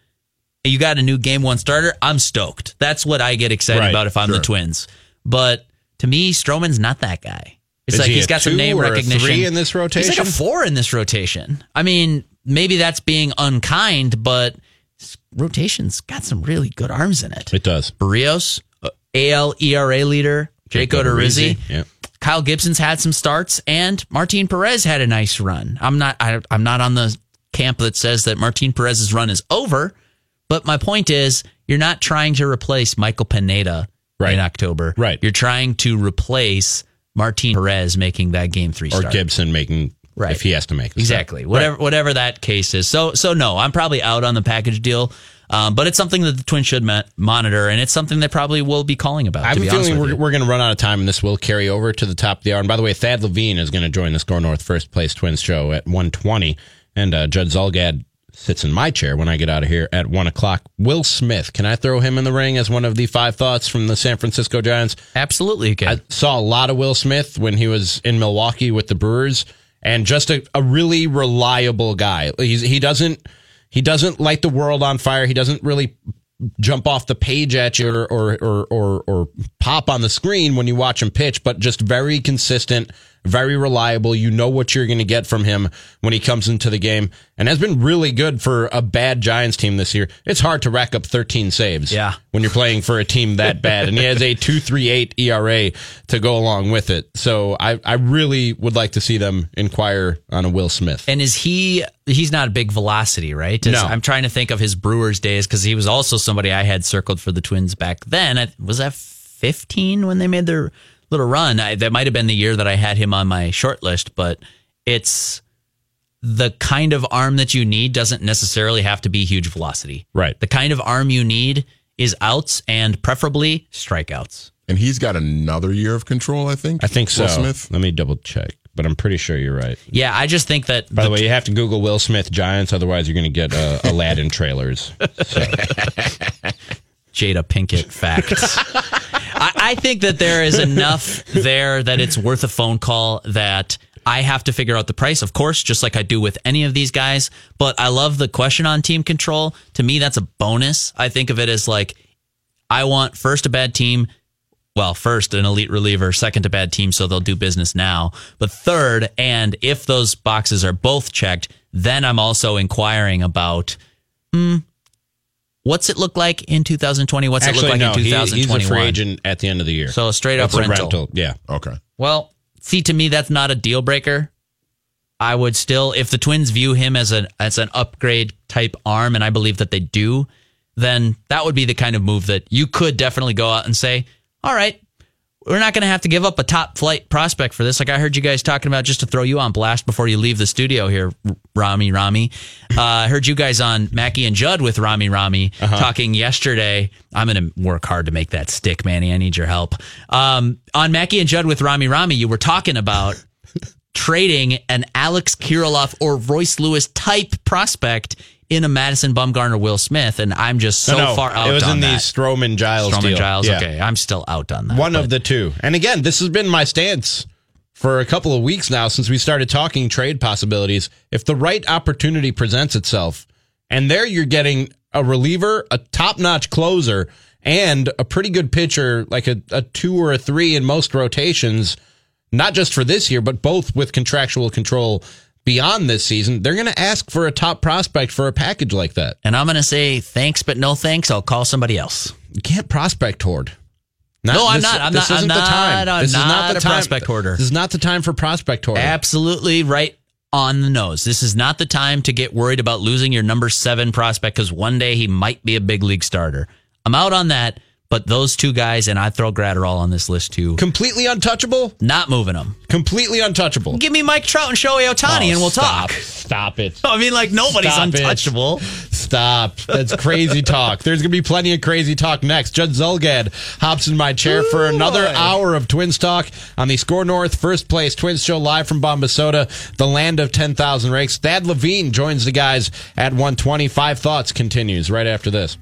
you got a new game one starter. I'm stoked. That's what I get excited Right, about if I'm the Twins. But to me, Stroman's not that guy. It's Is like he he's a got some name recognition. three in this rotation. He's like a four in this rotation. I mean, maybe that's being unkind, but this rotation's got some really good arms in it. It does. Berrios, uh, AL ERA leader, Jake Odorizzi. Yeah. Kyle Gibson's had some starts, and Martin Perez had a nice run. I'm not. I, I'm not on the camp that says that Martin Perez's run is over, but my point is, you're not trying to replace Michael Pineda Right. in October. Right. You're trying to replace Martin Perez making that game three Or start. Gibson making Right. if he has to make Exactly. start. Whatever whatever that case is. So so no, I'm probably out on the package deal. Um, but it's something that the Twins should ma- monitor, and it's something they probably will be calling about. I have to a be honest feeling we're, we're going to run out of time, and this will carry over to the top of the hour. And by the way, Thad Levine is going to join the SKOR North First Place Twins show at 120, and uh, Judd Zulgad sits in my chair when I get out of here at 1 o'clock. Will Smith, can I throw him in the ring as one of the five thoughts from the San Francisco Giants? Absolutely, you can. I saw a lot of Will Smith when he was in Milwaukee with the Brewers, and just a, a really reliable guy. He's, he doesn't he doesn't light the world on fire. He doesn't really jump off the page at you or or or or, or pop on the screen when you watch him pitch, but just very consistent, very reliable. You know what you're going to get from him when he comes into the game, and has been really good for a bad Giants team this year. It's hard to rack up 13 saves, Yeah. when you're playing for a team that bad, and he has a 2.38 ERA to go along with it. So I I really would like to see them inquire on a Will Smith. and is he? He's not a big velocity, right? Is- No. I'm trying to think of his Brewers days because he was also somebody I had circled for the Twins back then. Was that 15 when they made their little run? I, that might have been the year that I had him on my short list, but it's the kind of arm that you need doesn't necessarily have to be huge velocity. Right. The kind of arm you need is outs and preferably strikeouts. And he's got another year of control, I think. I think so. Will Smith. Let me double check, but I'm pretty sure you're right. Yeah, I just think that By the way, you have to Google Will Smith Giants, otherwise you're going to get uh, Aladdin trailers. So, Jada Pinkett facts. I, I think that there is enough there that it's worth a phone call that I have to figure out the price, of course, just like I do with any of these guys. But I love the question on team control. To me, that's a bonus. I think of it as like, I want first a bad team. well, first, an elite reliever, second, a bad team, so they'll do business now. But third, and if those boxes are both checked, then I'm also inquiring about, hmm, what's it look like in 2020? What's Actually, it look like no, in he- 2021? he's a free agent at the end of the year. So a straight up It's a rental. Yeah. Okay. Well, see, to me, that's not a deal breaker. I would still, if the Twins view him as an as an upgrade type arm, and I believe that they do, then that would be the kind of move that you could definitely go out and say, "All right, we're not going to have to give up a top flight prospect for this." Like I heard you guys talking about, just to throw you on blast before you leave the studio here, Ramie Ramie. Uh, I heard you guys on Mackey and Judd with Ramie Ramie talking yesterday. I'm going to work hard to make that stick, Manny. I need your help. Um, on Mackey and Judd with Ramie Ramie, you were talking about trading an Alex Kirilloff or Royce Lewis type prospect in a Madison Bumgarner Will Smith, and I'm just so No, no, far out It was on in the that. Stroman Giles Stroman deal. Giles. Yeah. Okay, I'm still out on that. One but- of the two. And again, this has been my stance for a couple of weeks now since we started talking trade possibilities. If the right opportunity presents itself, and there you're getting a reliever, a top notch closer, and a pretty good pitcher, like a, a two or a three in most rotations, not just for this year, but both with contractual control beyond this season, they're going to ask for a top prospect for a package like that. And I'm going to say thanks, but no thanks. I'll call somebody else. You can't prospect hoard. Not- No, I'm this- not. I'm this not- I'm isn't the not- time. I'm This is not not the time. prospect hoarder. This is not the time for prospect hoard. Absolutely right on the nose. This is not the time to get worried about losing your number seven prospect because one day he might be a big league starter. I'm out on that, but those two guys, and I throw Graterol on this list too. Completely untouchable. Not moving them. Completely untouchable. Give me Mike Trout and Shohei Ohtani, Oh, and we'll stop. talk. Stop it. I mean, like nobody's Stop it. untouchable. Stop. That's crazy talk. There's going to be plenty of crazy talk next. Judd Zulgad hops in my chair for another hour of Twins talk on the SKOR North First Place Twins show live from Bombasota, the land of 10,000 rakes. Thad Levine joins the guys at 125. Thoughts continues right after this.